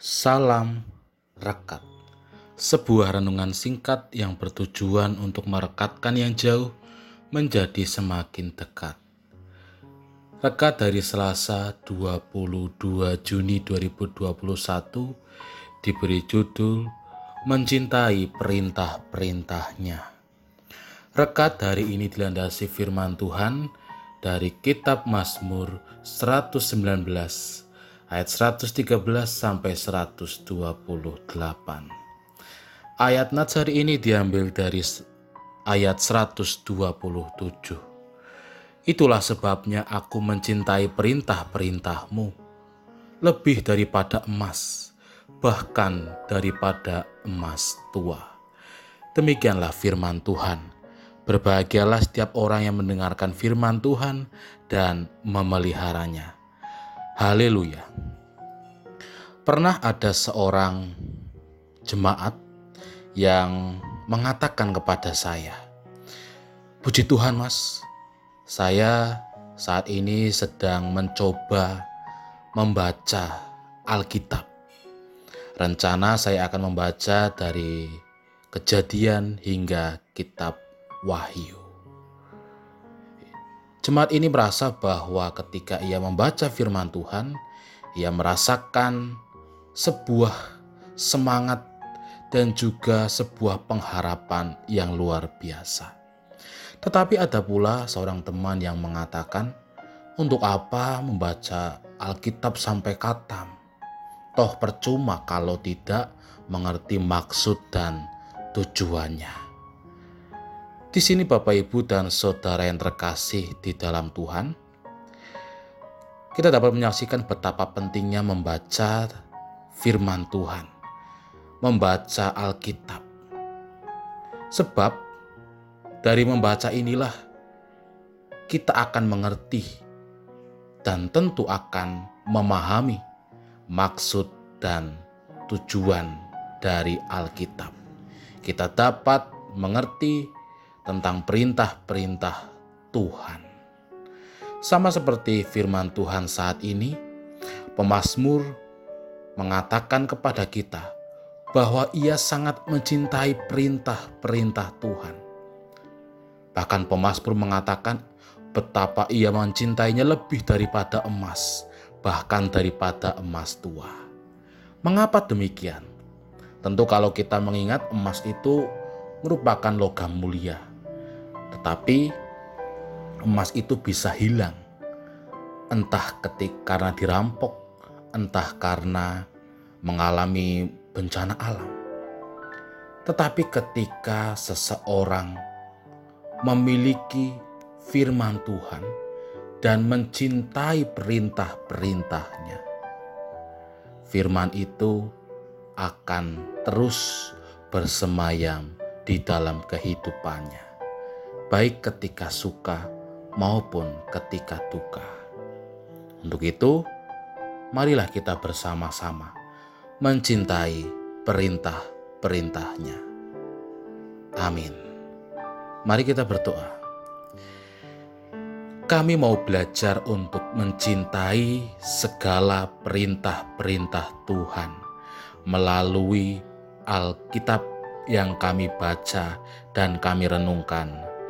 Salam Rekat Sebuah renungan singkat yang bertujuan untuk merekatkan yang jauh menjadi semakin dekat. Rekat dari Selasa 22 Juni 2021 diberi judul Mencintai Perintah-Perintahnya. Rekat hari ini dilandasi firman Tuhan dari Kitab Mazmur 119 ayat 113 sampai 128. Ayat nats hari ini diambil dari ayat 127. Itulah sebabnya aku mencintai perintah-perintahmu lebih daripada emas, bahkan daripada emas tua. Demikianlah firman Tuhan. Berbahagialah setiap orang yang mendengarkan firman Tuhan dan memeliharanya. Haleluya! Pernah ada seorang jemaat yang mengatakan kepada saya, "Puji Tuhan, Mas, saya saat ini sedang mencoba membaca Alkitab. Rencana saya akan membaca dari Kejadian hingga Kitab wahyu. Jemaat ini merasa bahwa ketika ia membaca firman Tuhan, ia merasakan sebuah semangat dan juga sebuah pengharapan yang luar biasa. Tetapi ada pula seorang teman yang mengatakan, "Untuk apa membaca Alkitab sampai katam? Toh percuma kalau tidak mengerti maksud dan tujuannya." Di sini Bapak Ibu dan Saudara yang terkasih di dalam Tuhan, kita dapat menyaksikan betapa pentingnya membaca firman Tuhan, membaca Alkitab. Sebab dari membaca inilah kita akan mengerti dan tentu akan memahami maksud dan tujuan dari Alkitab. Kita dapat mengerti tentang perintah-perintah Tuhan. Sama seperti firman Tuhan saat ini, pemazmur mengatakan kepada kita bahwa ia sangat mencintai perintah-perintah Tuhan. Bahkan pemazmur mengatakan betapa ia mencintainya lebih daripada emas, bahkan daripada emas tua. Mengapa demikian? Tentu kalau kita mengingat emas itu merupakan logam mulia tetapi emas itu bisa hilang. Entah ketik karena dirampok, entah karena mengalami bencana alam. Tetapi ketika seseorang memiliki firman Tuhan dan mencintai perintah-perintahnya, firman itu akan terus bersemayam di dalam kehidupannya baik ketika suka maupun ketika duka. Untuk itu, marilah kita bersama-sama mencintai perintah-perintahnya. Amin. Mari kita berdoa. Kami mau belajar untuk mencintai segala perintah-perintah Tuhan melalui Alkitab yang kami baca dan kami renungkan